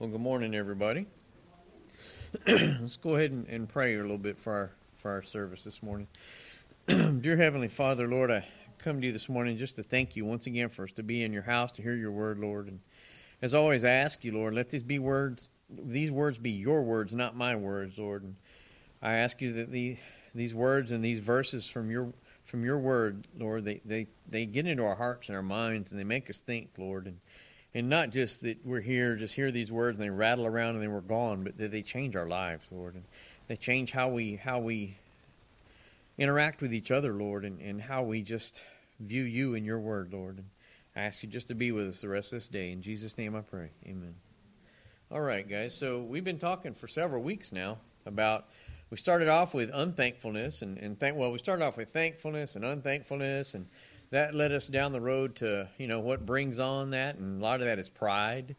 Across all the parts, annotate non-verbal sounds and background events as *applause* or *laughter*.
Well, good morning, everybody. *clears throat* Let's go ahead and, and, pray a little bit for our for our service this morning. *clears throat* Dear Heavenly Father, Lord, I come to you this morning just to thank you once again for us to be in your house to hear your word, Lord. And as always, I ask you, Lord, let these be words, these words be your words, not my words, Lord. And I ask you that the these words and these verses from your from your word, Lord, they, they, they get into our hearts and our minds and they make us think, Lord. And and not just that we're here, just hear these words and they rattle around and then we're gone, but that they change our lives, Lord, and they change how we how we interact with each other, Lord, and, and how we just view you and your word, Lord. And I ask you just to be with us the rest of this day. In Jesus' name I pray. Amen. All right, guys. So we've been talking for several weeks now about we started off with unthankfulness and, and thank well, we started off with thankfulness and unthankfulness and that led us down the road to you know what brings on that, and a lot of that is pride.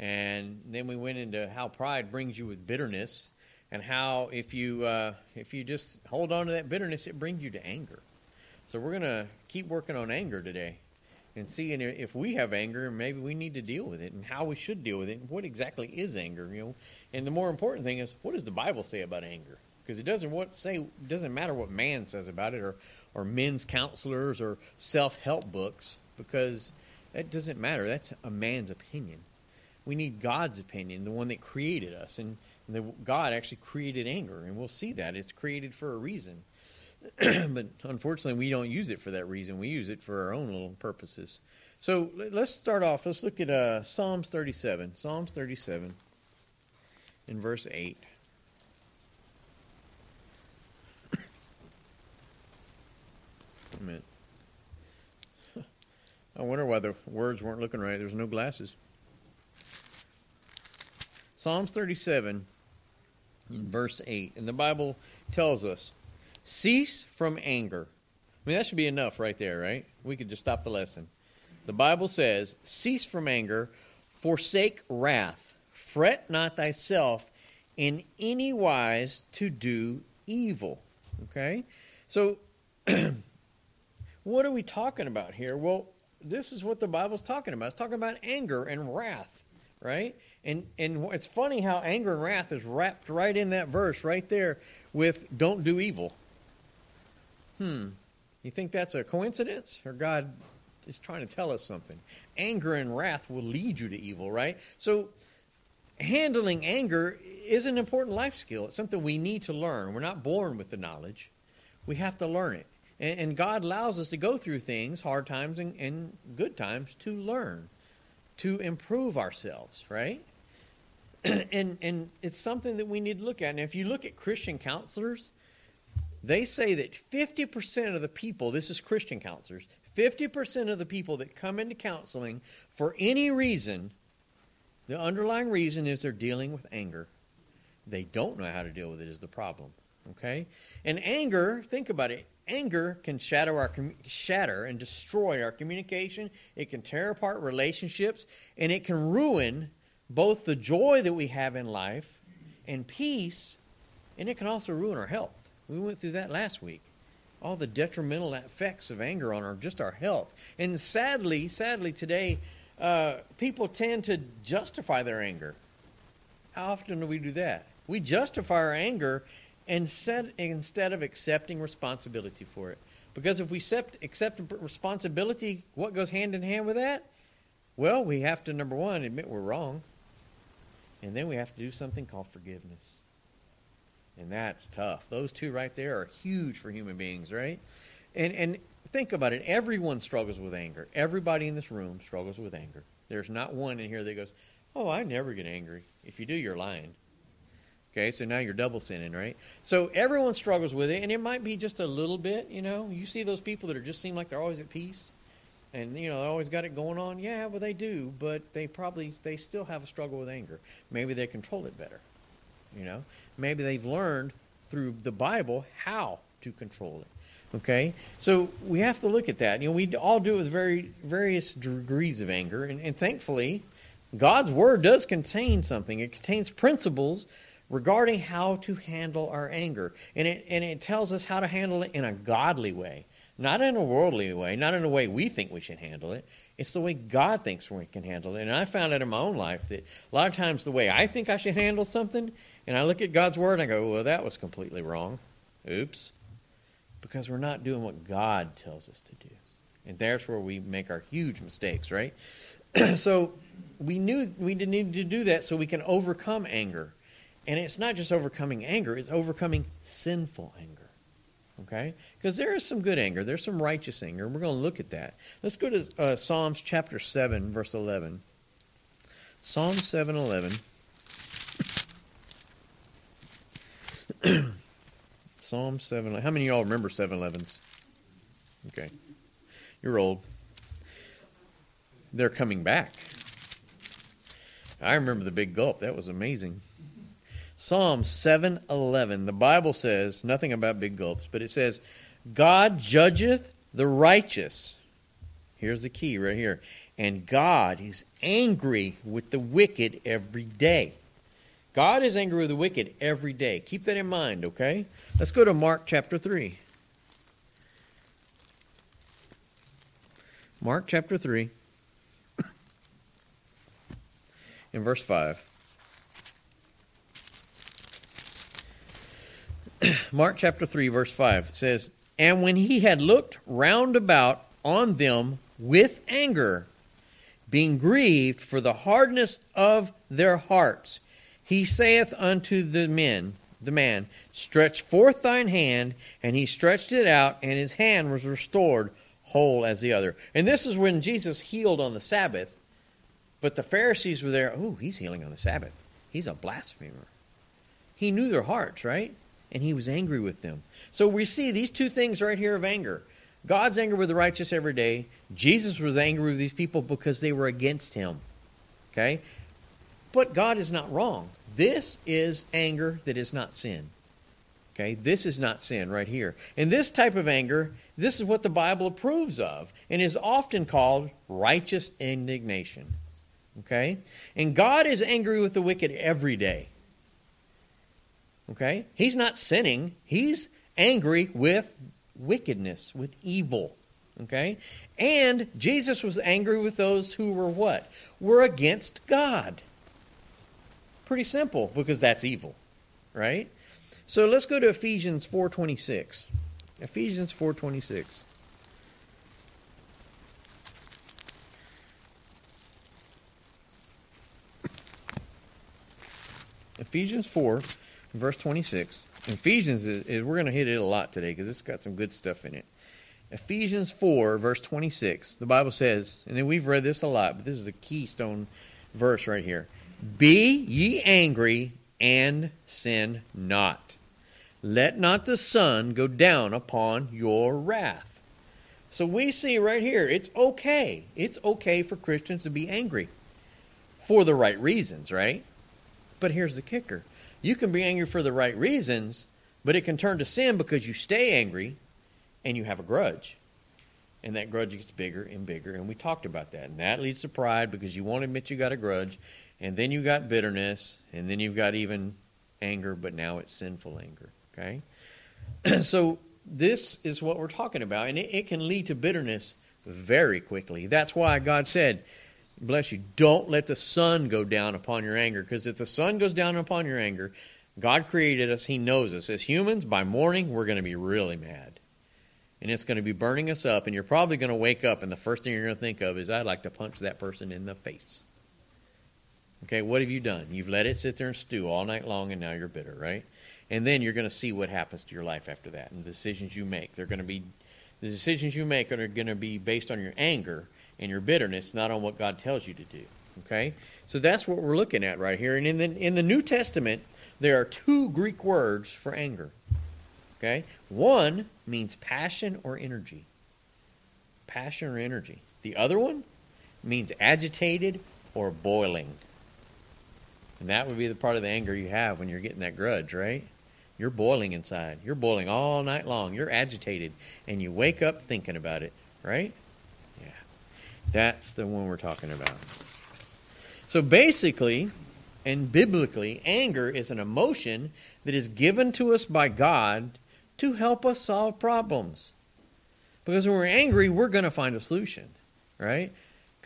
And then we went into how pride brings you with bitterness, and how if you uh, if you just hold on to that bitterness, it brings you to anger. So we're gonna keep working on anger today, and seeing if we have anger, maybe we need to deal with it, and how we should deal with it, and what exactly is anger, you know. And the more important thing is, what does the Bible say about anger? Because it doesn't what say doesn't matter what man says about it, or or men's counselors or self help books because that doesn't matter. That's a man's opinion. We need God's opinion, the one that created us. And the, God actually created anger, and we'll see that. It's created for a reason. *clears throat* but unfortunately, we don't use it for that reason. We use it for our own little purposes. So let's start off. Let's look at uh, Psalms 37. Psalms 37 in verse 8. *laughs* I wonder why the words weren't looking right. There's no glasses. Psalms 37 in verse 8. And the Bible tells us, cease from anger. I mean, that should be enough right there, right? We could just stop the lesson. The Bible says, cease from anger, forsake wrath, fret not thyself in any wise to do evil. Okay? So, *clears throat* What are we talking about here? Well, this is what the Bible's talking about. It's talking about anger and wrath, right? And and it's funny how anger and wrath is wrapped right in that verse right there with don't do evil. Hmm. You think that's a coincidence or God is trying to tell us something? Anger and wrath will lead you to evil, right? So handling anger is an important life skill. It's something we need to learn. We're not born with the knowledge. We have to learn it. And, and God allows us to go through things, hard times and, and good times, to learn, to improve ourselves, right? *clears throat* and and it's something that we need to look at. And if you look at Christian counselors, they say that 50% of the people, this is Christian counselors, 50% of the people that come into counseling for any reason, the underlying reason is they're dealing with anger. They don't know how to deal with it is the problem. Okay? And anger, think about it. Anger can shatter our shatter and destroy our communication. It can tear apart relationships and it can ruin both the joy that we have in life and peace, and it can also ruin our health. We went through that last week. All the detrimental effects of anger on our just our health. And sadly, sadly today, uh, people tend to justify their anger. How often do we do that? We justify our anger instead, instead of accepting responsibility for it. Because if we accept, accept responsibility, what goes hand in hand with that? Well, we have to, number one, admit we're wrong. And then we have to do something called forgiveness. And that's tough. Those two right there are huge for human beings, right? And, and think about it. Everyone struggles with anger. Everybody in this room struggles with anger. There's not one in here that goes, Oh, I never get angry. If you do, you're lying. Okay, so now you're double sinning, right? So everyone struggles with it, and it might be just a little bit, you know. You see those people that are just seem like they're always at peace, and you know they always got it going on. Yeah, well they do, but they probably they still have a struggle with anger. Maybe they control it better, you know. Maybe they've learned through the Bible how to control it. Okay, so we have to look at that. You know, we all do it with very various degrees of anger, and, and thankfully, God's Word does contain something. It contains principles regarding how to handle our anger. And it, and it tells us how to handle it in a godly way, not in a worldly way, not in a way we think we should handle it. It's the way God thinks we can handle it. And I found out in my own life that a lot of times the way I think I should handle something, and I look at God's word and I go, well, that was completely wrong. Oops. Because we're not doing what God tells us to do. And there's where we make our huge mistakes, right? *clears throat* so we knew we needed to do that so we can overcome anger. And it's not just overcoming anger, it's overcoming sinful anger. Okay? Because there is some good anger, there's some righteous anger. We're going to look at that. Let's go to uh, Psalms chapter 7, verse 11. Psalm 7 11. *clears throat* Psalm 7. How many of y'all remember 711s? Okay. You're old. They're coming back. I remember the big gulp. That was amazing. Psalm 7:11. The Bible says nothing about big gulps, but it says, "God judgeth the righteous." Here's the key right here. And God is angry with the wicked every day. God is angry with the wicked every day. Keep that in mind, okay? Let's go to Mark chapter 3. Mark chapter 3 *coughs* in verse 5. *clears throat* Mark chapter 3, verse 5 says, And when he had looked round about on them with anger, being grieved for the hardness of their hearts, he saith unto the men, the man, Stretch forth thine hand, and he stretched it out, and his hand was restored whole as the other. And this is when Jesus healed on the Sabbath, but the Pharisees were there, oh, he's healing on the Sabbath. He's a blasphemer. He knew their hearts, right? And he was angry with them. So we see these two things right here of anger. God's anger with the righteous every day. Jesus was angry with these people because they were against him. Okay? But God is not wrong. This is anger that is not sin. Okay? This is not sin right here. And this type of anger, this is what the Bible approves of and is often called righteous indignation. Okay? And God is angry with the wicked every day. Okay? He's not sinning. He's angry with wickedness, with evil. Okay? And Jesus was angry with those who were what? Were against God. Pretty simple because that's evil, right? So let's go to Ephesians 4:26. Ephesians 4:26. Ephesians 4 verse 26. Ephesians is, is we're going to hit it a lot today because it's got some good stuff in it. Ephesians 4, verse 26, the Bible says, and then we've read this a lot, but this is a keystone verse right here. Be ye angry and sin not. Let not the sun go down upon your wrath. So we see right here, it's okay. It's okay for Christians to be angry for the right reasons, right? But here's the kicker you can be angry for the right reasons, but it can turn to sin because you stay angry and you have a grudge. And that grudge gets bigger and bigger. And we talked about that. And that leads to pride because you won't admit you got a grudge. And then you got bitterness. And then you've got even anger, but now it's sinful anger. Okay? *clears throat* so this is what we're talking about. And it, it can lead to bitterness very quickly. That's why God said, bless you, don't let the sun go down upon your anger. Because if the sun goes down upon your anger, God created us, He knows us. As humans, by morning, we're going to be really mad. And it's going to be burning us up, and you're probably going to wake up, and the first thing you're going to think of is, I'd like to punch that person in the face. Okay, what have you done? You've let it sit there and stew all night long, and now you're bitter, right? And then you're going to see what happens to your life after that, and the decisions you make. They're going to be, the decisions you make are going to be based on your anger and your bitterness, not on what God tells you to do. Okay? So that's what we're looking at right here. And in the, in the New Testament, there are two Greek words for anger. Okay? One means passion or energy. Passion or energy. The other one means agitated or boiling. And that would be the part of the anger you have when you're getting that grudge, right? You're boiling inside. You're boiling all night long. You're agitated. And you wake up thinking about it, right? That's the one we're talking about. So basically, and biblically, anger is an emotion that is given to us by God to help us solve problems. Because when we're angry, we're going to find a solution, right?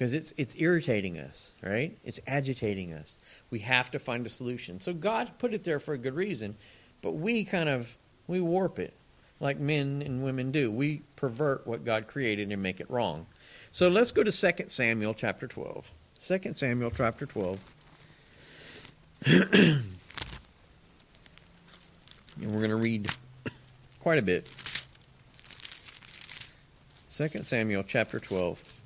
because it's it's irritating us, right? It's agitating us. We have to find a solution. So God put it there for a good reason, but we kind of we warp it like men and women do. We pervert what God created and make it wrong. So let's go to 2 Samuel chapter 12. 2 Samuel chapter 12. *clears throat* and we're going to read quite a bit. 2 Samuel chapter 12.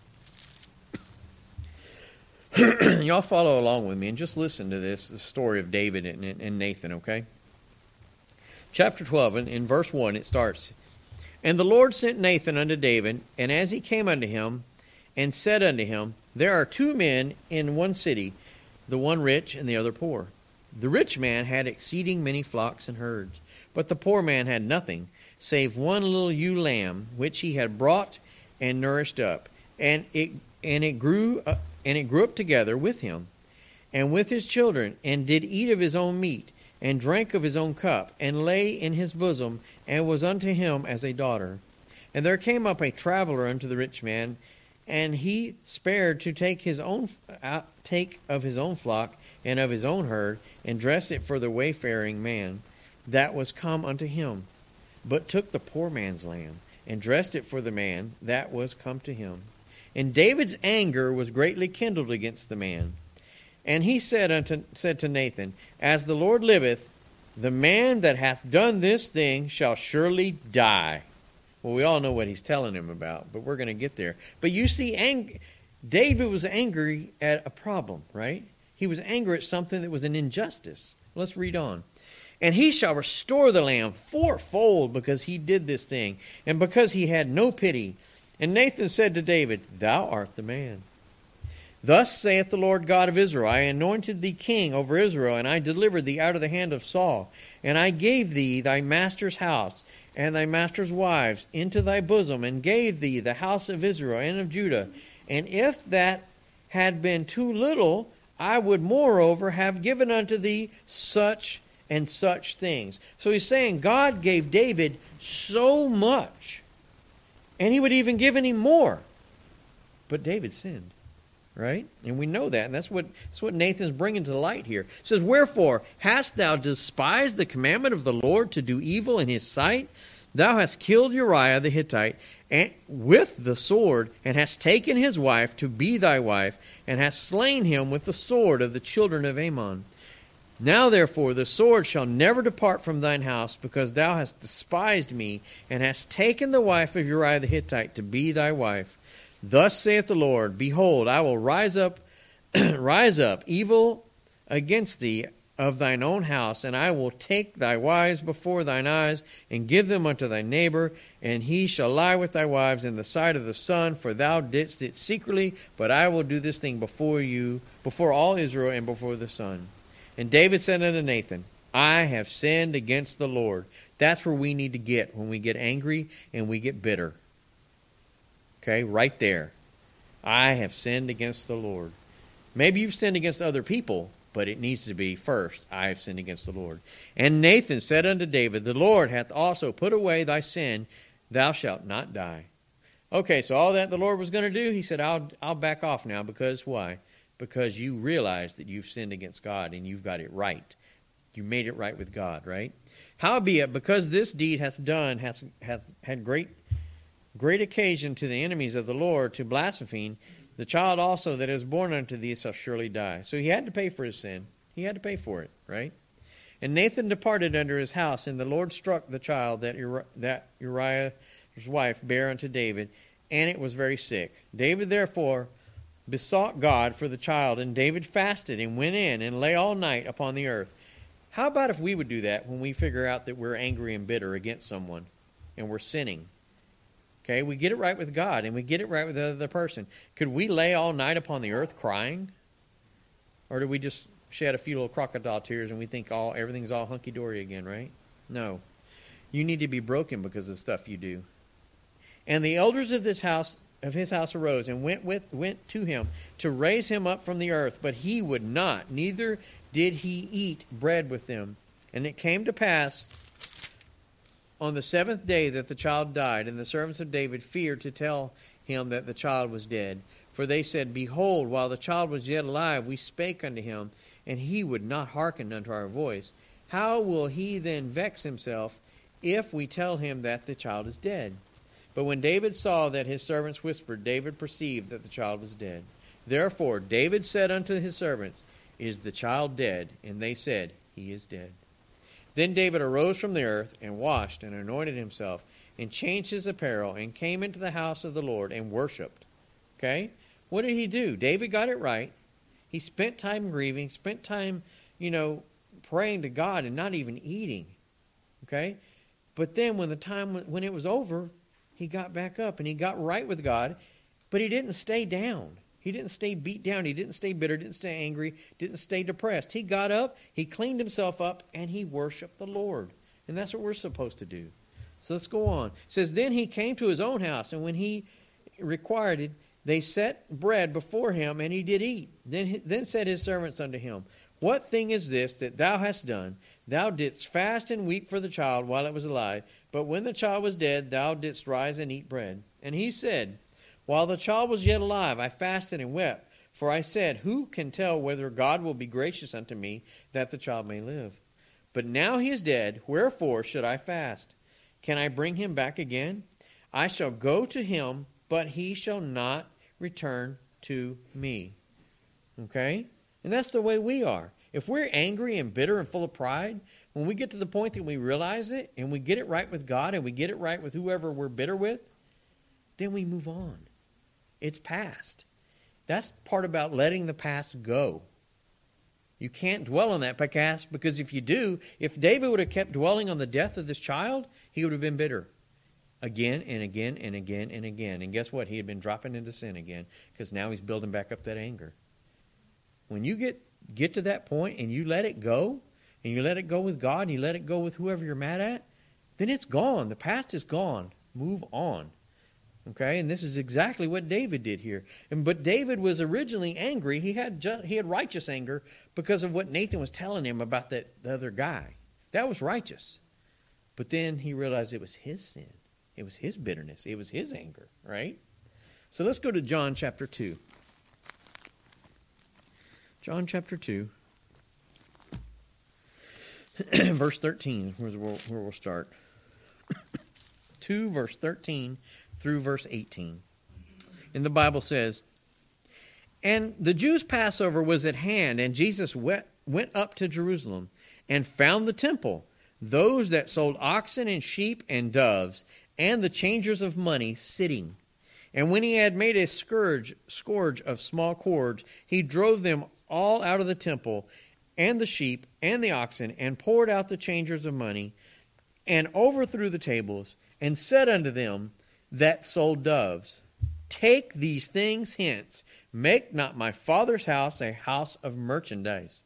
*clears throat* Y'all follow along with me and just listen to this, the story of David and, and Nathan, okay? Chapter 12, in, in verse 1, it starts And the Lord sent Nathan unto David, and as he came unto him, and said unto him, There are two men in one city, the one rich and the other poor. The rich man had exceeding many flocks and herds, but the poor man had nothing, save one little ewe lamb, which he had brought and nourished up. And it and it grew up, and it grew up together with him and with his children, and did eat of his own meat, and drank of his own cup, and lay in his bosom, and was unto him as a daughter. And there came up a traveler unto the rich man, and he spared to take his own uh, take of his own flock and of his own herd, and dress it for the wayfaring man that was come unto him, but took the poor man's lamb, and dressed it for the man that was come to him. And David's anger was greatly kindled against the man. And he said unto said to Nathan, As the Lord liveth, the man that hath done this thing shall surely die. Well, we all know what he's telling him about, but we're going to get there. But you see, ang- David was angry at a problem, right? He was angry at something that was an injustice. Let's read on. And he shall restore the lamb fourfold because he did this thing, and because he had no pity and Nathan said to David, Thou art the man. Thus saith the Lord God of Israel I anointed thee king over Israel, and I delivered thee out of the hand of Saul. And I gave thee thy master's house and thy master's wives into thy bosom, and gave thee the house of Israel and of Judah. And if that had been too little, I would moreover have given unto thee such and such things. So he's saying God gave David so much and he would even give any more. But David sinned, right? And we know that. And that's what, that's what Nathan's bringing to light here. It says, Wherefore hast thou despised the commandment of the Lord to do evil in his sight? Thou hast killed Uriah the Hittite and, with the sword, and hast taken his wife to be thy wife, and hast slain him with the sword of the children of Ammon. Now, therefore, the sword shall never depart from thine house, because thou hast despised me, and hast taken the wife of Uriah the Hittite to be thy wife. Thus saith the Lord, Behold, I will rise up, *clears throat* rise up, evil against thee of thine own house, and I will take thy wives before thine eyes, and give them unto thy neighbor, and he shall lie with thy wives in the sight of the sun, for thou didst it secretly, but I will do this thing before you, before all Israel, and before the sun. And David said unto Nathan, I have sinned against the Lord. That's where we need to get when we get angry and we get bitter. Okay, right there. I have sinned against the Lord. Maybe you've sinned against other people, but it needs to be first, I have sinned against the Lord. And Nathan said unto David, The Lord hath also put away thy sin, thou shalt not die. Okay, so all that the Lord was going to do, he said, I'll, I'll back off now because why? because you realize that you've sinned against God and you've got it right. You made it right with God, right? Howbeit, because this deed hath done, hath, hath had great great occasion to the enemies of the Lord to blaspheme, the child also that is born unto thee shall surely die. So he had to pay for his sin. He had to pay for it, right? And Nathan departed under his house, and the Lord struck the child that, Uri- that Uriah's wife bare unto David, and it was very sick. David therefore besought God for the child, and David fasted and went in and lay all night upon the earth. How about if we would do that when we figure out that we're angry and bitter against someone and we're sinning? Okay, we get it right with God and we get it right with the other person. Could we lay all night upon the earth crying? Or do we just shed a few little crocodile tears and we think all everything's all hunky dory again, right? No. You need to be broken because of the stuff you do. And the elders of this house of his house arose and went with went to him to raise him up from the earth, but he would not, neither did he eat bread with them. And it came to pass on the seventh day that the child died, and the servants of David feared to tell him that the child was dead. For they said, Behold, while the child was yet alive, we spake unto him, and he would not hearken unto our voice. How will he then vex himself if we tell him that the child is dead? But when David saw that his servants whispered, David perceived that the child was dead. Therefore David said unto his servants, Is the child dead? And they said, He is dead. Then David arose from the earth, and washed, and anointed himself, and changed his apparel, and came into the house of the Lord, and worshipped. Okay? What did he do? David got it right. He spent time grieving, spent time, you know, praying to God and not even eating. Okay? But then when the time when it was over, he got back up and he got right with God, but he didn't stay down. He didn't stay beat down. He didn't stay bitter, didn't stay angry, didn't stay depressed. He got up, he cleaned himself up, and he worshiped the Lord. And that's what we're supposed to do. So let's go on. It says, Then he came to his own house, and when he required it, they set bread before him, and he did eat. Then, then said his servants unto him, What thing is this that thou hast done? Thou didst fast and weep for the child while it was alive, but when the child was dead, thou didst rise and eat bread. And he said, While the child was yet alive, I fasted and wept, for I said, Who can tell whether God will be gracious unto me, that the child may live? But now he is dead, wherefore should I fast? Can I bring him back again? I shall go to him, but he shall not return to me. Okay? And that's the way we are. If we're angry and bitter and full of pride, when we get to the point that we realize it and we get it right with God and we get it right with whoever we're bitter with, then we move on. It's past. That's part about letting the past go. You can't dwell on that past because if you do, if David would have kept dwelling on the death of this child, he would have been bitter again and again and again and again. And guess what? He had been dropping into sin again because now he's building back up that anger. When you get get to that point and you let it go, and you let it go with God, and you let it go with whoever you're mad at, then it's gone. The past is gone. Move on. Okay, and this is exactly what David did here. And but David was originally angry. He had just, he had righteous anger because of what Nathan was telling him about that the other guy. That was righteous. But then he realized it was his sin. It was his bitterness. It was his anger, right? So let's go to John chapter 2. John chapter 2, *clears throat* verse 13, where we'll, where we'll start. *clears throat* 2, verse 13 through verse 18. And the Bible says, And the Jews' Passover was at hand, and Jesus went, went up to Jerusalem and found the temple, those that sold oxen and sheep and doves and the changers of money sitting. And when he had made a scourge, scourge of small cords, he drove them all out of the temple, and the sheep, and the oxen, and poured out the changers of money, and overthrew the tables, and said unto them that sold doves, Take these things hence, make not my father's house a house of merchandise.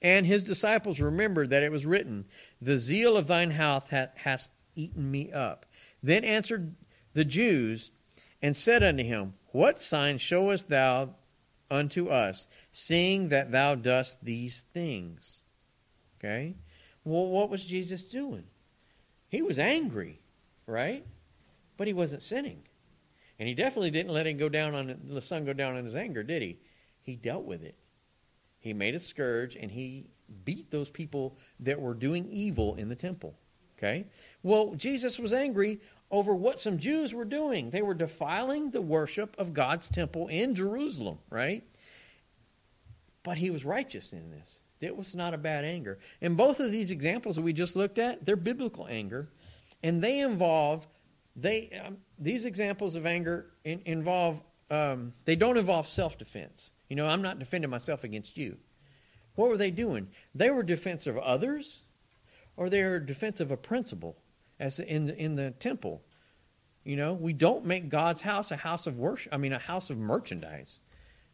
And his disciples remembered that it was written, The zeal of thine house hath eaten me up. Then answered the Jews and said unto him, What sign showest thou unto us, seeing that thou dost these things? Okay? Well, what was Jesus doing? He was angry, right? But he wasn't sinning. And he definitely didn't let him go down on the sun go down in his anger, did he? He dealt with it. He made a scourge and he beat those people that were doing evil in the temple. Okay? Well, Jesus was angry over what some Jews were doing. They were defiling the worship of God's temple in Jerusalem, right? But he was righteous in this. It was not a bad anger. And both of these examples that we just looked at, they're biblical anger, and they involve they um, these examples of anger in, involve um, they don't involve self defense. You know, I'm not defending myself against you. What were they doing? They were defense of others, or they were defense of a principle as in the, in the temple. You know, we don't make God's house a house of worship. I mean, a house of merchandise.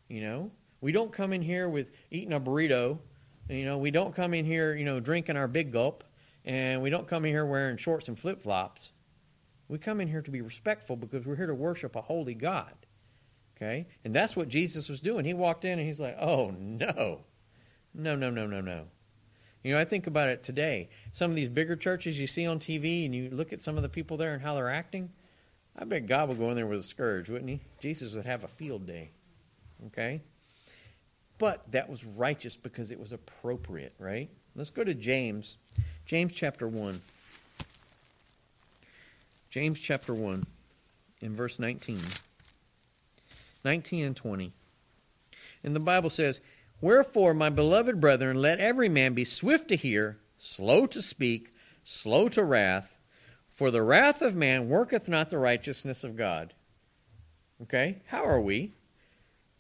You know, we don't come in here with eating a burrito. You know, we don't come in here, you know, drinking our big gulp, and we don't come in here wearing shorts and flip flops. We come in here to be respectful because we're here to worship a holy God. Okay? And that's what Jesus was doing. He walked in and he's like, oh, no. No, no, no, no, no. You know, I think about it today. Some of these bigger churches you see on TV and you look at some of the people there and how they're acting. I bet God would go in there with a scourge, wouldn't he? Jesus would have a field day. Okay? But that was righteous because it was appropriate, right? Let's go to James. James chapter 1. James chapter 1 in verse 19. 19 and 20. And the Bible says, Wherefore, my beloved brethren, let every man be swift to hear, slow to speak, slow to wrath, for the wrath of man worketh not the righteousness of God. Okay? How are we?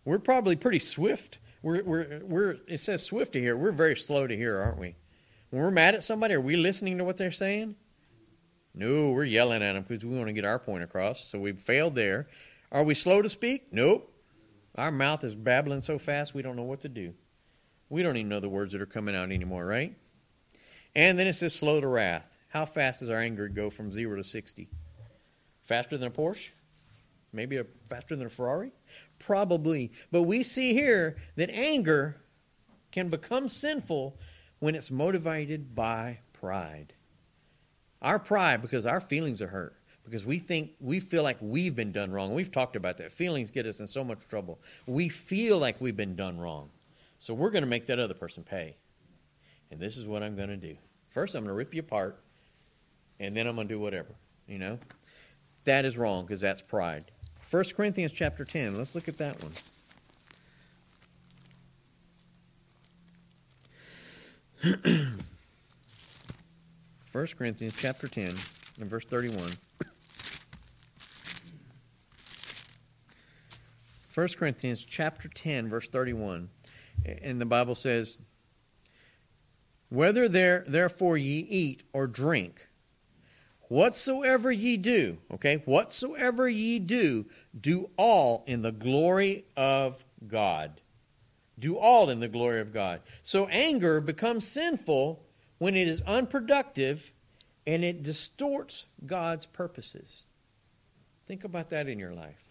We're probably pretty swift. We're, we're, we're, it says swift to hear. We're very slow to hear, aren't we? When we're mad at somebody, are we listening to what they're saying? No, we're yelling at them because we want to get our point across. So we've failed there. Are we slow to speak? Nope. Our mouth is babbling so fast we don't know what to do. We don't even know the words that are coming out anymore, right? And then it says slow to wrath. How fast does our anger go from zero to 60? Faster than a Porsche? Maybe a, faster than a Ferrari? Probably. But we see here that anger can become sinful when it's motivated by pride. Our pride, because our feelings are hurt, because we think, we feel like we've been done wrong. We've talked about that. Feelings get us in so much trouble. We feel like we've been done wrong. So we're going to make that other person pay. And this is what I'm going to do. First, I'm going to rip you apart, and then I'm going to do whatever. You know? That is wrong because that's pride. 1 Corinthians chapter 10. Let's look at that one. *clears throat* 1 Corinthians chapter 10 and verse 31. 1 Corinthians chapter 10 verse 31. And the Bible says, "Whether there therefore ye eat or drink, whatsoever ye do, okay? Whatsoever ye do, do all in the glory of God." Do all in the glory of God. So anger becomes sinful when it is unproductive and it distorts God's purposes. Think about that in your life.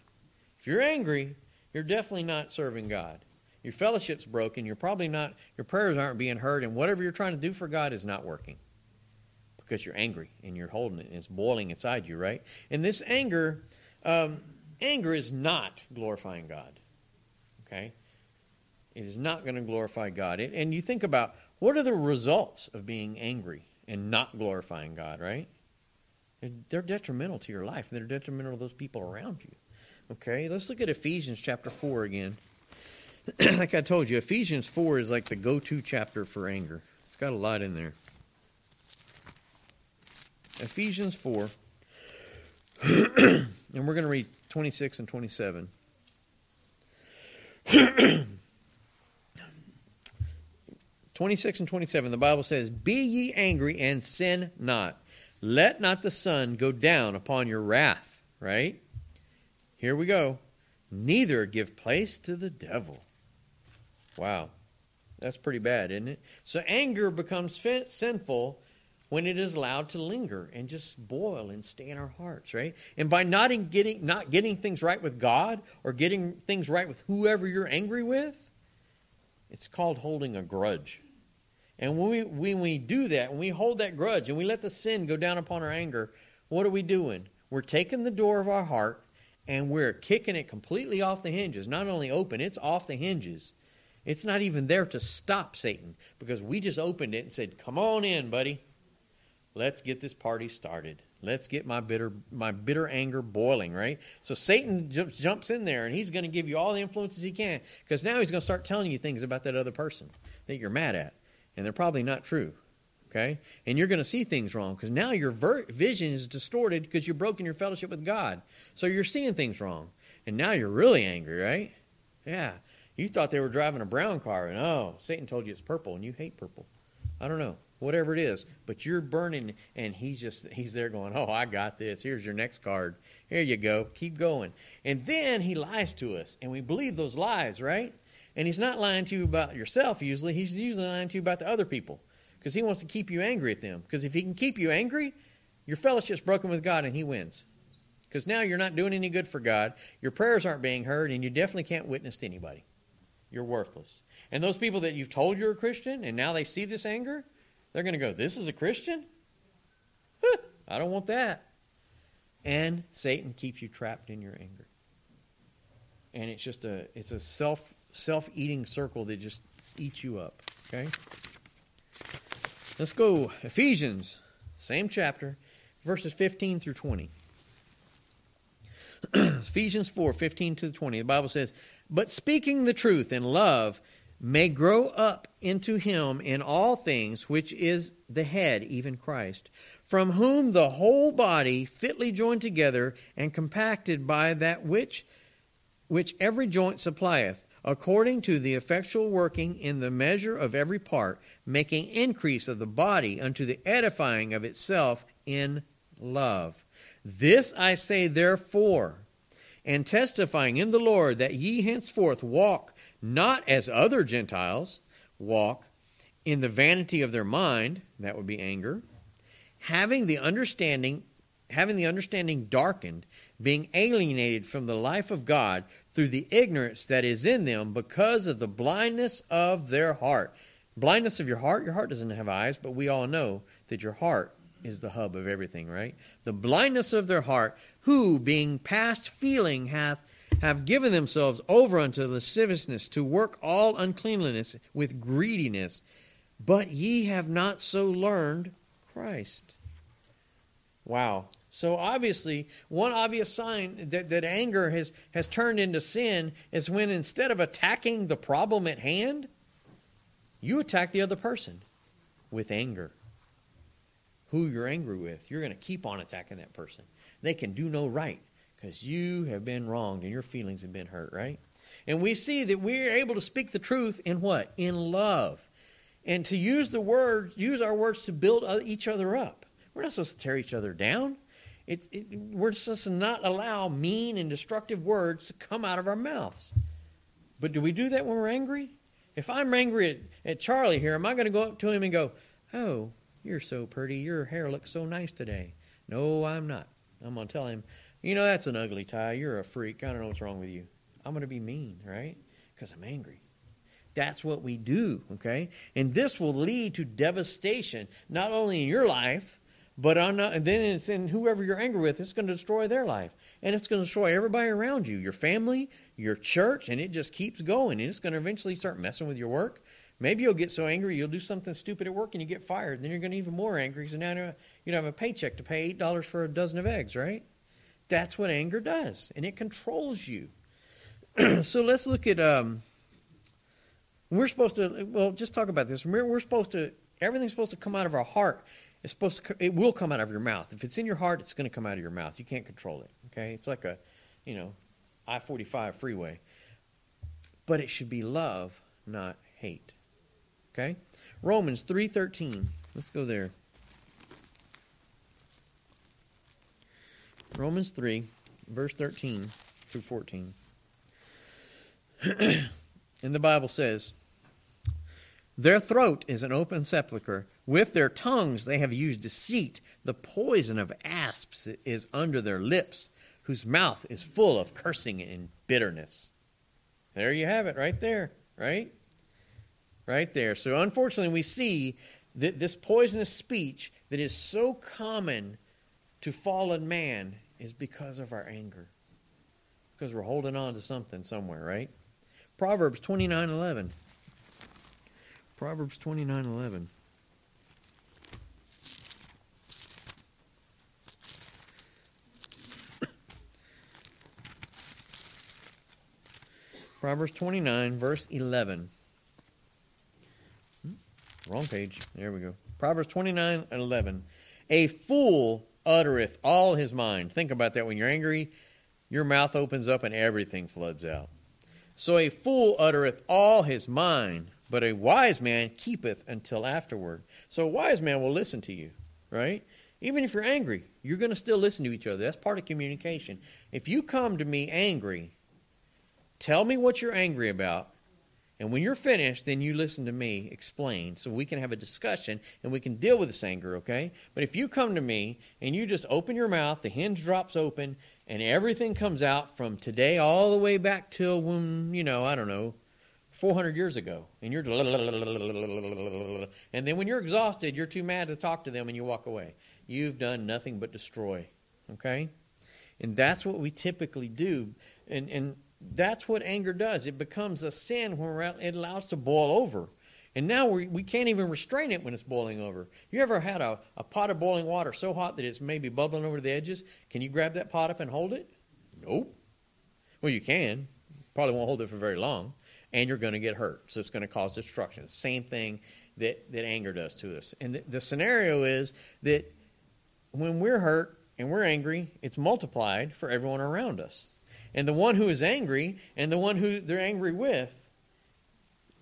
If you're angry, you're definitely not serving God. Your fellowship's broken. You're probably not, your prayers aren't being heard, and whatever you're trying to do for God is not working because you're angry and you're holding it and it's boiling inside you, right? And this anger, um, anger is not glorifying God. Okay? It is not going to glorify God. And you think about what are the results of being angry and not glorifying God, right? They're detrimental to your life. They're detrimental to those people around you. Okay, let's look at Ephesians chapter 4 again. *clears throat* like I told you, Ephesians 4 is like the go to chapter for anger. It's got a lot in there. Ephesians 4. *clears throat* and we're going to read 26 and 27. *clears throat* 26 and 27, the Bible says, Be ye angry and sin not. Let not the sun go down upon your wrath. Right? Here we go. Neither give place to the devil. Wow. That's pretty bad, isn't it? So anger becomes sinful when it is allowed to linger and just boil and stay in our hearts, right? And by not getting not getting things right with God or getting things right with whoever you're angry with, it's called holding a grudge. And when we, when we do that, when we hold that grudge and we let the sin go down upon our anger, what are we doing? We're taking the door of our heart and we're kicking it completely off the hinges. Not only open, it's off the hinges. It's not even there to stop Satan because we just opened it and said, Come on in, buddy. Let's get this party started. Let's get my bitter my bitter anger boiling, right? So Satan j- jumps in there and he's going to give you all the influences he can because now he's going to start telling you things about that other person that you're mad at and they're probably not true. Okay? And you're going to see things wrong because now your ver- vision is distorted because you're broken your fellowship with God. So you're seeing things wrong. And now you're really angry, right? Yeah. You thought they were driving a brown car, and oh, Satan told you it's purple, and you hate purple. I don't know, whatever it is, but you're burning, and he's just he's there going, oh, I got this. Here's your next card. Here you go. Keep going. And then he lies to us, and we believe those lies, right? And he's not lying to you about yourself usually. He's usually lying to you about the other people because he wants to keep you angry at them. Because if he can keep you angry, your fellowship's broken with God and he wins. Because now you're not doing any good for God. Your prayers aren't being heard, and you definitely can't witness to anybody. You're worthless. And those people that you've told you're a Christian and now they see this anger, they're going to go, This is a Christian? I don't want that. and Satan keeps you trapped in your anger. And it's just a it's a self self eating circle that just eats you up. Okay? Let's go. Ephesians, same chapter, verses 15 through 20. *clears throat* Ephesians 4 15 to 20. The Bible says, But speaking the truth in love may grow up into him in all things, which is the head, even Christ, from whom the whole body, fitly joined together and compacted by that which, which every joint supplieth, according to the effectual working in the measure of every part, making increase of the body unto the edifying of itself in love. This I say therefore, and testifying in the Lord that ye henceforth walk not as other Gentiles walk in the vanity of their mind, that would be anger, having the understanding having the understanding darkened, being alienated from the life of God through the ignorance that is in them because of the blindness of their heart. Blindness of your heart, your heart doesn't have eyes, but we all know that your heart is the hub of everything, right? The blindness of their heart, who, being past feeling, hath have given themselves over unto lasciviousness to work all uncleanliness with greediness. But ye have not so learned Christ. Wow. So obviously, one obvious sign that, that anger has, has turned into sin is when instead of attacking the problem at hand, you attack the other person with anger. Who you're angry with, you're going to keep on attacking that person. They can do no right because you have been wronged and your feelings have been hurt, right? And we see that we're able to speak the truth in what? In love. And to use the words, use our words to build each other up. We're not supposed to tear each other down. It, it, we're supposed to not allow mean and destructive words to come out of our mouths. But do we do that when we're angry? If I'm angry at, at Charlie here, am I going to go up to him and go, Oh, you're so pretty. Your hair looks so nice today? No, I'm not. I'm going to tell him, you know, that's an ugly tie. You're a freak. I don't know what's wrong with you. I'm going to be mean, right? Because I'm angry. That's what we do, okay? And this will lead to devastation, not only in your life, but on, and then it's in whoever you're angry with. It's going to destroy their life. And it's going to destroy everybody around you, your family, your church, and it just keeps going. And it's going to eventually start messing with your work. Maybe you'll get so angry you'll do something stupid at work and you get fired. Then you're going to even more angry because now you don't have a paycheck to pay $8 for a dozen of eggs, right? That's what anger does, and it controls you. *clears throat* so let's look at. Um, we're supposed to. Well, just talk about this. We're, we're supposed to. Everything's supposed to come out of our heart. It's supposed to. It will come out of your mouth. If it's in your heart, it's going to come out of your mouth. You can't control it. Okay, it's like a, you know, I forty five freeway. But it should be love, not hate. Okay, Romans three thirteen. Let's go there. Romans 3, verse 13 through 14. *clears throat* and the Bible says, Their throat is an open sepulchre. With their tongues they have used deceit. The poison of asps is under their lips, whose mouth is full of cursing and bitterness. There you have it, right there, right? Right there. So, unfortunately, we see that this poisonous speech that is so common to fallen man is because of our anger. Because we're holding on to something somewhere, right? Proverbs 29:11. Proverbs 29:11. Proverbs 29, verse 11. Hmm, wrong page. There we go. Proverbs 29 11. A fool uttereth all his mind. Think about that. When you're angry, your mouth opens up and everything floods out. So a fool uttereth all his mind, but a wise man keepeth until afterward. So a wise man will listen to you, right? Even if you're angry, you're going to still listen to each other. That's part of communication. If you come to me angry, tell me what you're angry about, and when you're finished, then you listen to me explain so we can have a discussion and we can deal with this anger, okay? But if you come to me and you just open your mouth, the hinge drops open, and everything comes out from today all the way back till when, you know, I don't know, 400 years ago, and you're, and then when you're exhausted, you're too mad to talk to them and you walk away. You've done nothing but destroy, okay? And that's what we typically do. And, and that's what anger does. It becomes a sin when it allows to boil over. And now we, we can't even restrain it when it's boiling over. You ever had a, a pot of boiling water so hot that it's maybe bubbling over the edges? Can you grab that pot up and hold it? Nope. Well, you can. Probably won't hold it for very long. And you're going to get hurt. So it's going to cause destruction. Same thing that, that anger does to us. And the, the scenario is that when we're hurt and we're angry, it's multiplied for everyone around us. And the one who is angry and the one who they're angry with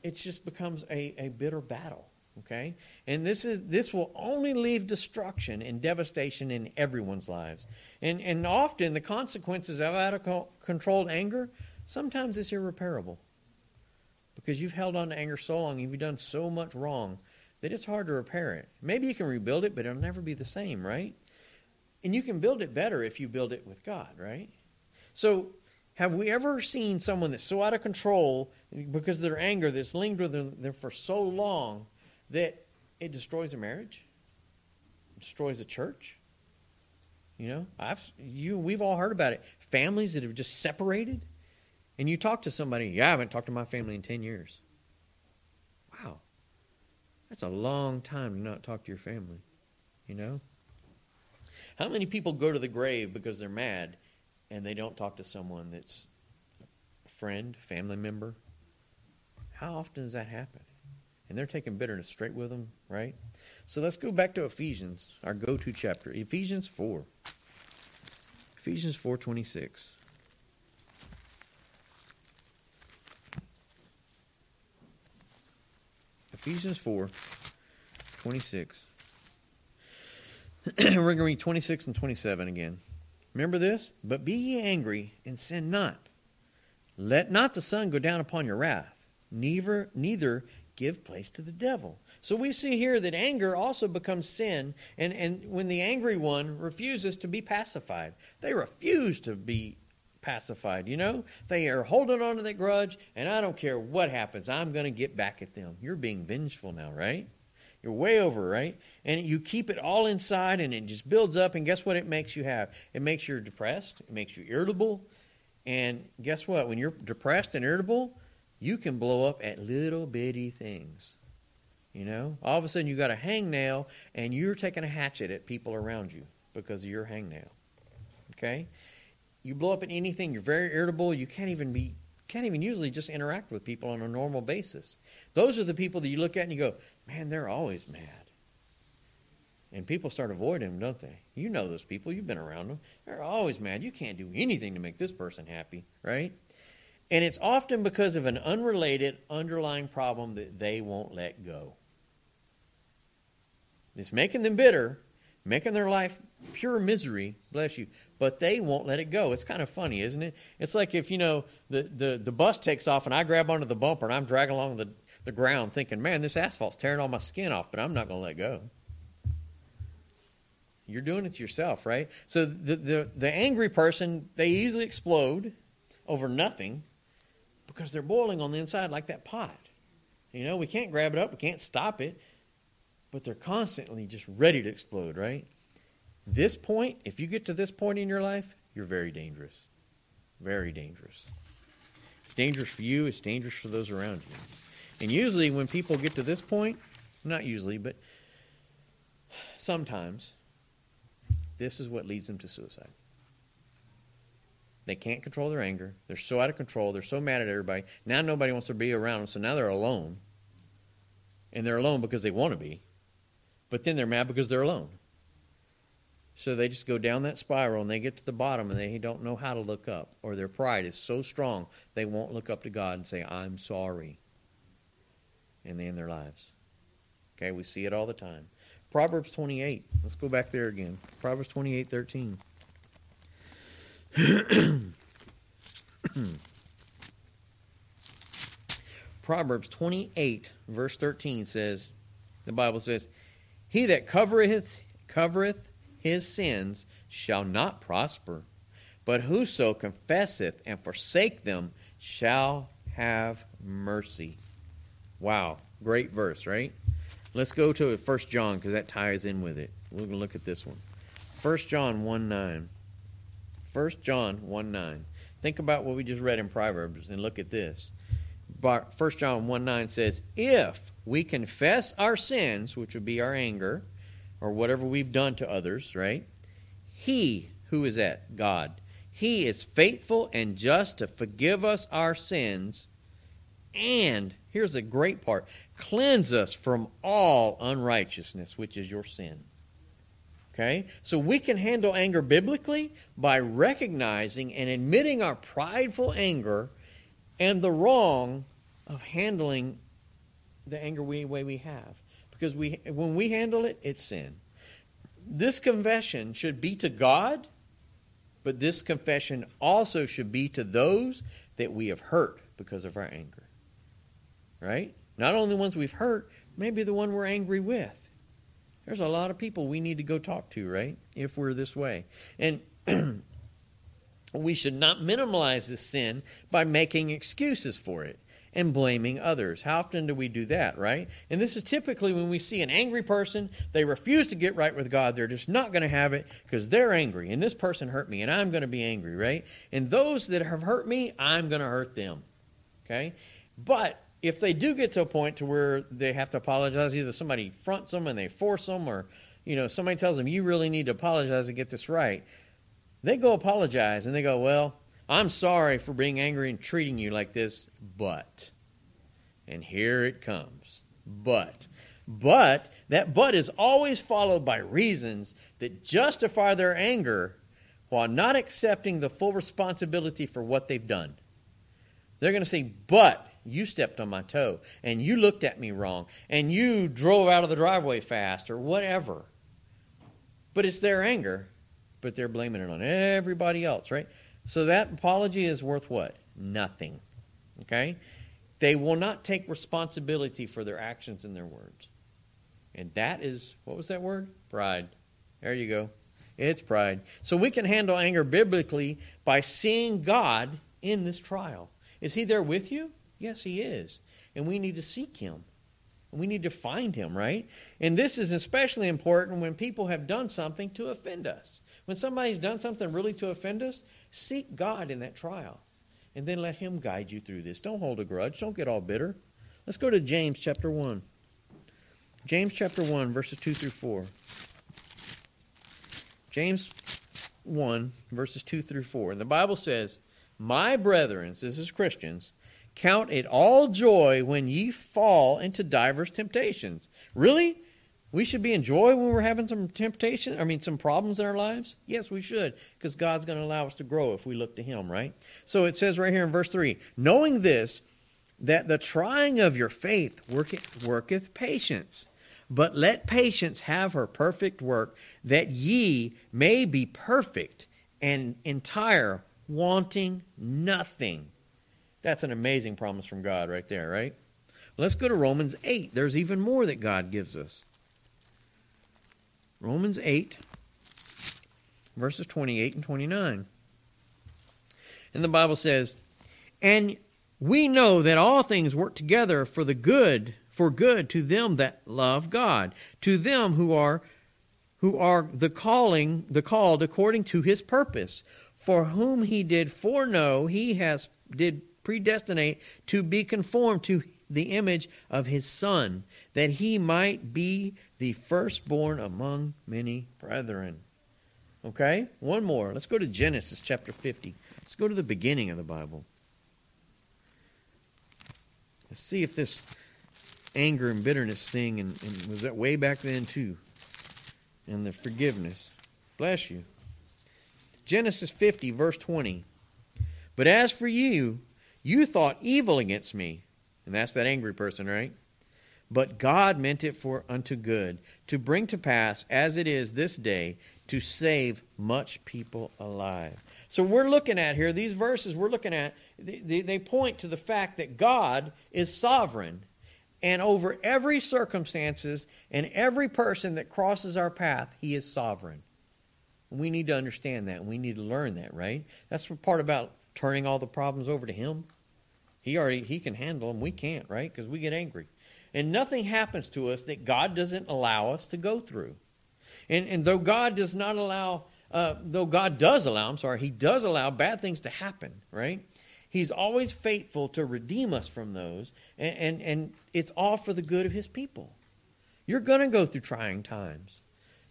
it just becomes a, a bitter battle. Okay? And this is this will only leave destruction and devastation in everyone's lives. And and often the consequences of out of controlled anger, sometimes it's irreparable. Because you've held on to anger so long, you've done so much wrong that it's hard to repair it. Maybe you can rebuild it, but it'll never be the same, right? And you can build it better if you build it with God, right? So have we ever seen someone that's so out of control because of their anger that's lingered with them for so long that it destroys a marriage, destroys a church? You know, I've you we've all heard about it. Families that have just separated, and you talk to somebody. Yeah, I haven't talked to my family in ten years. Wow, that's a long time to not talk to your family. You know, how many people go to the grave because they're mad and they don't talk to someone that's a friend, family member, how often does that happen? And they're taking bitterness straight with them, right? So let's go back to Ephesians, our go-to chapter, Ephesians 4. Ephesians 4:26. Ephesians 4, 26. *clears throat* We're going to read 26 and 27 again. Remember this? But be ye angry and sin not. Let not the sun go down upon your wrath, neither, neither give place to the devil. So we see here that anger also becomes sin, and, and when the angry one refuses to be pacified, they refuse to be pacified, you know? They are holding on to that grudge, and I don't care what happens, I'm going to get back at them. You're being vengeful now, right? You're way over, right? And you keep it all inside and it just builds up. And guess what it makes you have? It makes you depressed, it makes you irritable. And guess what? When you're depressed and irritable, you can blow up at little bitty things. You know, all of a sudden you got a hangnail and you're taking a hatchet at people around you because of your hangnail. Okay? You blow up at anything, you're very irritable, you can't even be can't even usually just interact with people on a normal basis. Those are the people that you look at and you go, man, they're always mad. And people start avoiding them, don't they? You know those people. You've been around them. They're always mad. You can't do anything to make this person happy, right? And it's often because of an unrelated underlying problem that they won't let go. It's making them bitter, making their life pure misery, bless you, but they won't let it go. It's kind of funny, isn't it? It's like if, you know, the, the, the bus takes off and I grab onto the bumper and I'm dragging along the, the ground thinking, man, this asphalt's tearing all my skin off, but I'm not going to let go. You're doing it to yourself, right? So the, the, the angry person, they easily explode over nothing because they're boiling on the inside like that pot. You know, we can't grab it up, we can't stop it, but they're constantly just ready to explode, right? This point, if you get to this point in your life, you're very dangerous. Very dangerous. It's dangerous for you, it's dangerous for those around you. And usually, when people get to this point, not usually, but sometimes, this is what leads them to suicide. They can't control their anger. They're so out of control. They're so mad at everybody. Now nobody wants to be around them, so now they're alone. And they're alone because they want to be. But then they're mad because they're alone. So they just go down that spiral and they get to the bottom and they don't know how to look up. Or their pride is so strong they won't look up to God and say, I'm sorry and they end their lives. Okay, we see it all the time. Proverbs 28. Let's go back there again. Proverbs 28 13. *clears throat* Proverbs 28, verse 13 says, the Bible says, He that covereth, covereth his sins shall not prosper, but whoso confesseth and forsake them shall have mercy. Wow, great verse, right? Let's go to 1 John because that ties in with it. We're going to look at this one. 1 John 1 9. 1 John 1 9. Think about what we just read in Proverbs and look at this. 1 John 1 9 says, If we confess our sins, which would be our anger, or whatever we've done to others, right? He, who is that? God. He is faithful and just to forgive us our sins and, here's the great part, cleanse us from all unrighteousness, which is your sin. Okay? So we can handle anger biblically by recognizing and admitting our prideful anger and the wrong of handling the anger we, way we have. Because we, when we handle it, it's sin. This confession should be to God, but this confession also should be to those that we have hurt because of our anger. Right? Not only the ones we've hurt, maybe the one we're angry with. There's a lot of people we need to go talk to, right? If we're this way. And *clears throat* we should not minimize this sin by making excuses for it and blaming others. How often do we do that, right? And this is typically when we see an angry person, they refuse to get right with God. They're just not going to have it because they're angry. And this person hurt me, and I'm going to be angry, right? And those that have hurt me, I'm going to hurt them. Okay? But if they do get to a point to where they have to apologize, either somebody fronts them and they force them, or you know somebody tells them you really need to apologize and get this right, they go apologize and they go, well, I'm sorry for being angry and treating you like this, but, and here it comes, but. But that but is always followed by reasons that justify their anger while not accepting the full responsibility for what they've done. They're going to say, but you stepped on my toe, and you looked at me wrong, and you drove out of the driveway fast, or whatever. But it's their anger, but they're blaming it on everybody else, right? So that apology is worth what? Nothing. Okay? They will not take responsibility for their actions and their words. And that is, what was that word? Pride. There you go. It's pride. So we can handle anger biblically by seeing God in this trial. Is He there with you? Yes, He is. And we need to seek Him. And We need to find Him, right? And this is especially important when people have done something to offend us. When somebody's done something really to offend us, seek God in that trial. And then let Him guide you through this. Don't hold a grudge. Don't get all bitter. Let's go to James chapter 1. James chapter 1, verses 2 through 4. James 1, verses 2 through 4. And the Bible says, My brethren, this is Christians, Count it all joy when ye fall into divers temptations. Really? We should be in joy when we're having some temptation, I mean, some problems in our lives? Yes, we should, because God's going to allow us to grow if we look to Him, right? So it says right here in verse 3 knowing this, that the trying of your faith worketh, worketh patience. But let patience have her perfect work, that ye may be perfect and entire, wanting nothing. That's an amazing promise from God right there, right? Let's go to Romans 8. There's even more that God gives us. Romans 8, verses 28 and 29. And the Bible says, And we know that all things work together for the good, for good to them that love God, to them who are who are the calling, the called according to his purpose, for whom he did foreknow, he has did predestinate to be conformed to the image of his Son, that he might be the firstborn among many brethren. Okay? One more. Let's go to Genesis chapter 50. Let's go to the beginning of the Bible. Let's see if this anger and bitterness thing and, and was that way back then too. And the forgiveness. Bless you. Genesis 50, verse 20. But as for you, you thought evil against me. And that's that angry person, right? But God meant it for unto good, to bring to pass, as it is this day, to save much people alive. So we're looking at here, these verses we're looking at, they, they point to the fact that God is sovereign. And over every circumstances and every person that crosses our path, he is sovereign. We need to understand that. We need to learn that, right? That's part about turning all the problems over to him. He already he can handle them. We can't, right? Because we get angry. And nothing happens to us that God doesn't allow us to go through. And, and though God does not allow uh, though God does allow, I'm sorry, He does allow bad things to happen, right? He's always faithful to redeem us from those, and, and, and it's all for the good of His people. You're going to go through trying times.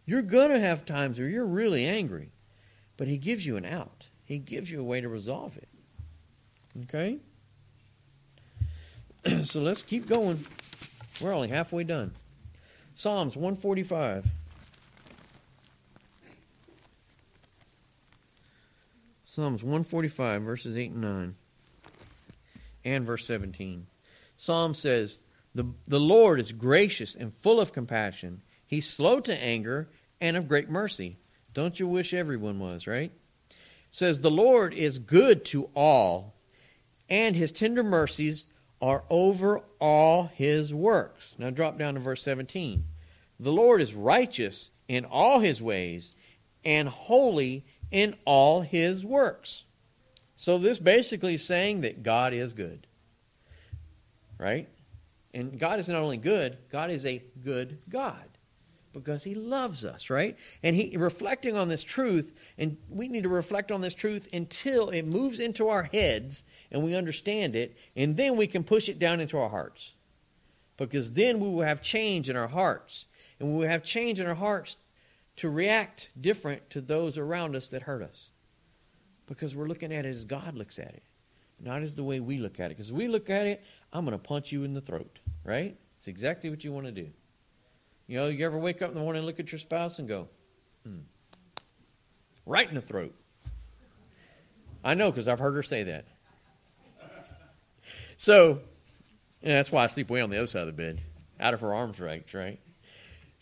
You're going to have times where you're really angry, but He gives you an out. He gives you a way to resolve it. Okay? *clears throat* so let's keep going. We're only halfway done. Psalms 145. Psalms 145, verses 8 and 9, and verse 17. Psalm says, the, the Lord is gracious and full of compassion. He's slow to anger and of great mercy. Don't you wish everyone was, right? Says, The Lord is good to all, and his tender mercies are over all his works. Now drop down to verse 17. The Lord is righteous in all his ways and holy in all his works. So this basically is saying that God is good. Right? And God is not only good, God is a good God because he loves us, right? And he reflecting on this truth, and we need to reflect on this truth until it moves into our heads and we understand it, and then we can push it down into our hearts. Because then we will have change in our hearts. And we will have change in our hearts to react different to those around us that hurt us. Because we're looking at it as God looks at it, not as the way we look at it. Because we look at it, I'm going to punch you in the throat, right? It's exactly what you want to do. You know, you ever wake up in the morning and look at your spouse and go, hmm, right in the throat. I know because I've heard her say that. So, that's why I sleep way on the other side of the bed, out of her arms reach, right?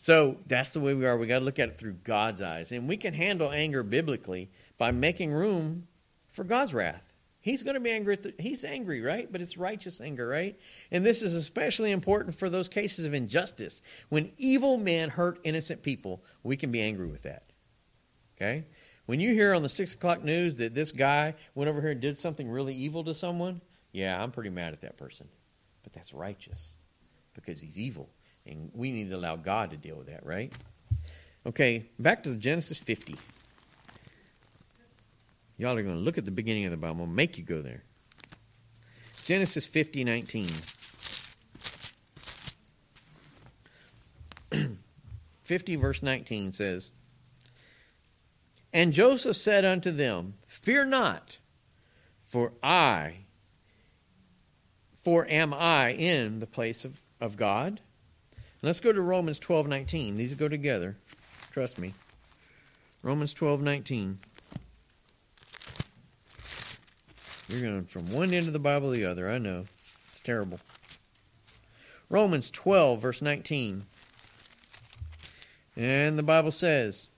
So that's the way we are. We got to look at it through God's eyes. And we can handle anger biblically by making room for God's wrath. He's going to be angry. The, he's angry, right? But it's righteous anger, right? And this is especially important for those cases of injustice. When evil men hurt innocent people, we can be angry with that. Okay? When you hear on the 6 o'clock news that this guy went over here and did something really evil to someone, yeah, I'm pretty mad at that person. But that's righteous because he's evil. And we need to allow God to deal with that, right? Okay, back to the Genesis 50. Y'all are going to look at the beginning of the Bible. and make you go there. Genesis 50, 19. *clears throat* 50 verse 19 says, And Joseph said unto them, Fear not, for I, for am I in the place of, of God? Let's go to Romans 12 19. These go together. Trust me. Romans 12 19. You're going from one end of the Bible to the other. I know. It's terrible. Romans 12, verse 19. And the Bible says,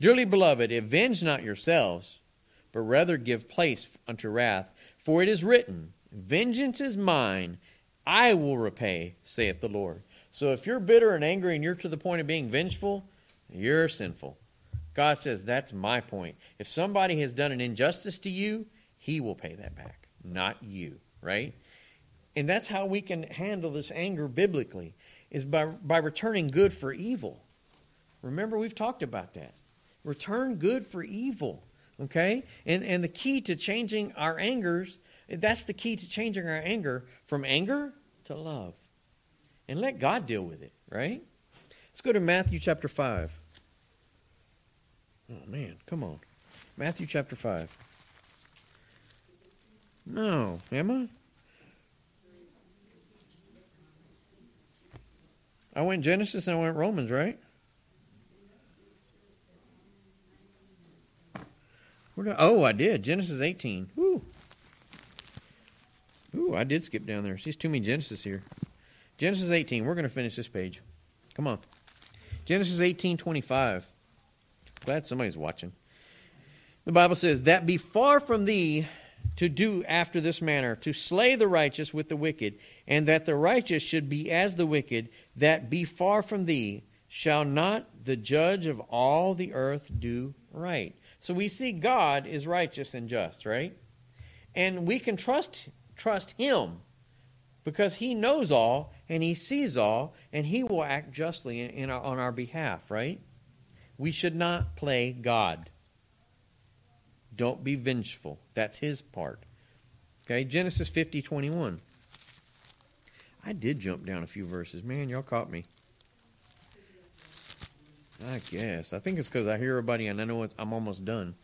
Dearly beloved, avenge not yourselves, but rather give place unto wrath. For it is written, Vengeance is mine, I will repay, saith the Lord. So if you're bitter and angry and you're to the point of being vengeful, you're sinful. God says, That's my point. If somebody has done an injustice to you, he will pay that back, not you, right? And that's how we can handle this anger biblically, is by, by returning good for evil. Remember, we've talked about that. Return good for evil, okay? And, and the key to changing our angers, that's the key to changing our anger from anger to love and let God deal with it, right? Let's go to Matthew chapter 5. Oh, man, come on. Matthew chapter 5. No, Emma? I I went Genesis and I went Romans, right? oh, I did. Genesis 18. Woo. Ooh, I did skip down there. She's too many Genesis here. Genesis 18. We're going to finish this page. Come on. Genesis 18 25. Glad somebody's watching. The Bible says, That be far from thee to do after this manner, to slay the righteous with the wicked, and that the righteous should be as the wicked, that be far from thee. Shall not the judge of all the earth do right? So we see God is righteous and just, right? And we can trust trust him because he knows all and he sees all, and he will act justly in, in our, on our behalf, right? We should not play God. Don't be vengeful. That's his part. Okay, Genesis 50, 21. I did jump down a few verses. Man, y'all caught me. I guess. I think it's because I hear everybody and I know I'm almost done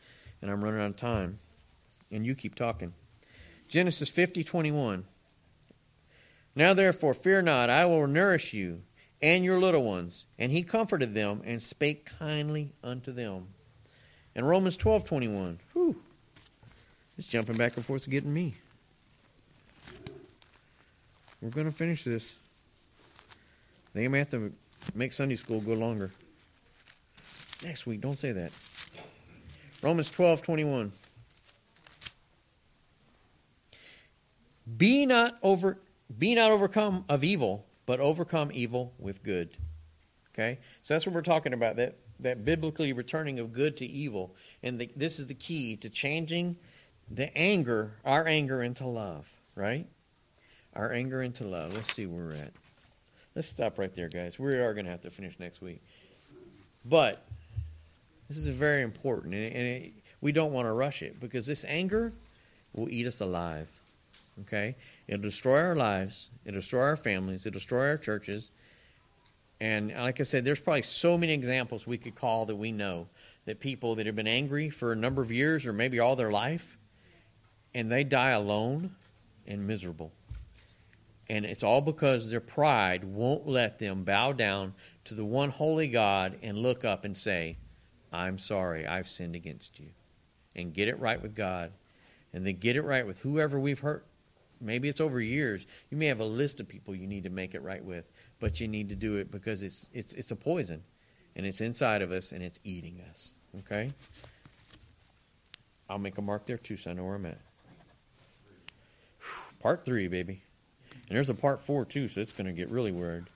and I'm running out of time. And you keep talking. Genesis 50, 21. Now therefore, fear not, I will nourish you and your little ones. And he comforted them and spake kindly unto them. And Romans 12, 21. Whew. It's jumping back and forth getting me. We're going to finish this. They may have to make Sunday school go longer. Next week, don't say that. Romans 12, 21. Be not over be not overcome of evil, but overcome evil with good. Okay? So that's what we're talking about, that, that biblically returning of good to evil. And the, this is the key to changing the anger, our anger into love, right? Our anger into love. Let's see where we're at. Let's stop right there, guys. We are going to have to finish next week. But this is very important, and, and it, we don't want to rush it because this anger will eat us alive. Okay? It'll destroy our lives, it'll destroy our families, it'll destroy our churches. And like I said, there's probably so many examples we could call that we know that people that have been angry for a number of years or maybe all their life, and they die alone and miserable. And it's all because their pride won't let them bow down to the one holy God and look up and say, I'm sorry, I've sinned against you. And get it right with God. And then get it right with whoever we've hurt Maybe it's over years. You may have a list of people you need to make it right with, but you need to do it because it's it's it's a poison, and it's inside of us and it's eating us. Okay. I'll make a mark there too, so I know where I'm at. Part three, baby, and there's a part four too, so it's going to get really weird.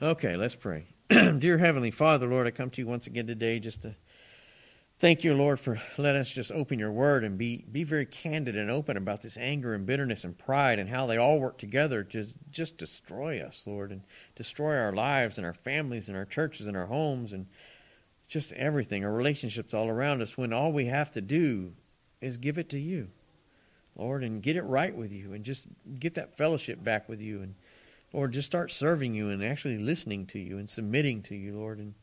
Okay, let's pray. *clears throat* Dear Heavenly Father, Lord, I come to you once again today just to Thank you, Lord, for letting us just open your word and be, be very candid and open about this anger and bitterness and pride and how they all work together to just destroy us, Lord, and destroy our lives and our families and our churches and our homes and just everything, our relationships all around us, when all we have to do is give it to you, Lord, and get it right with you and just get that fellowship back with you and, Lord, just start serving you and actually listening to you and submitting to you, Lord, and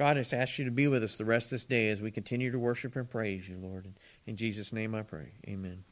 God, has asked you to be with us the rest of this day as we continue to worship and praise you, Lord. In Jesus' name I pray. Amen.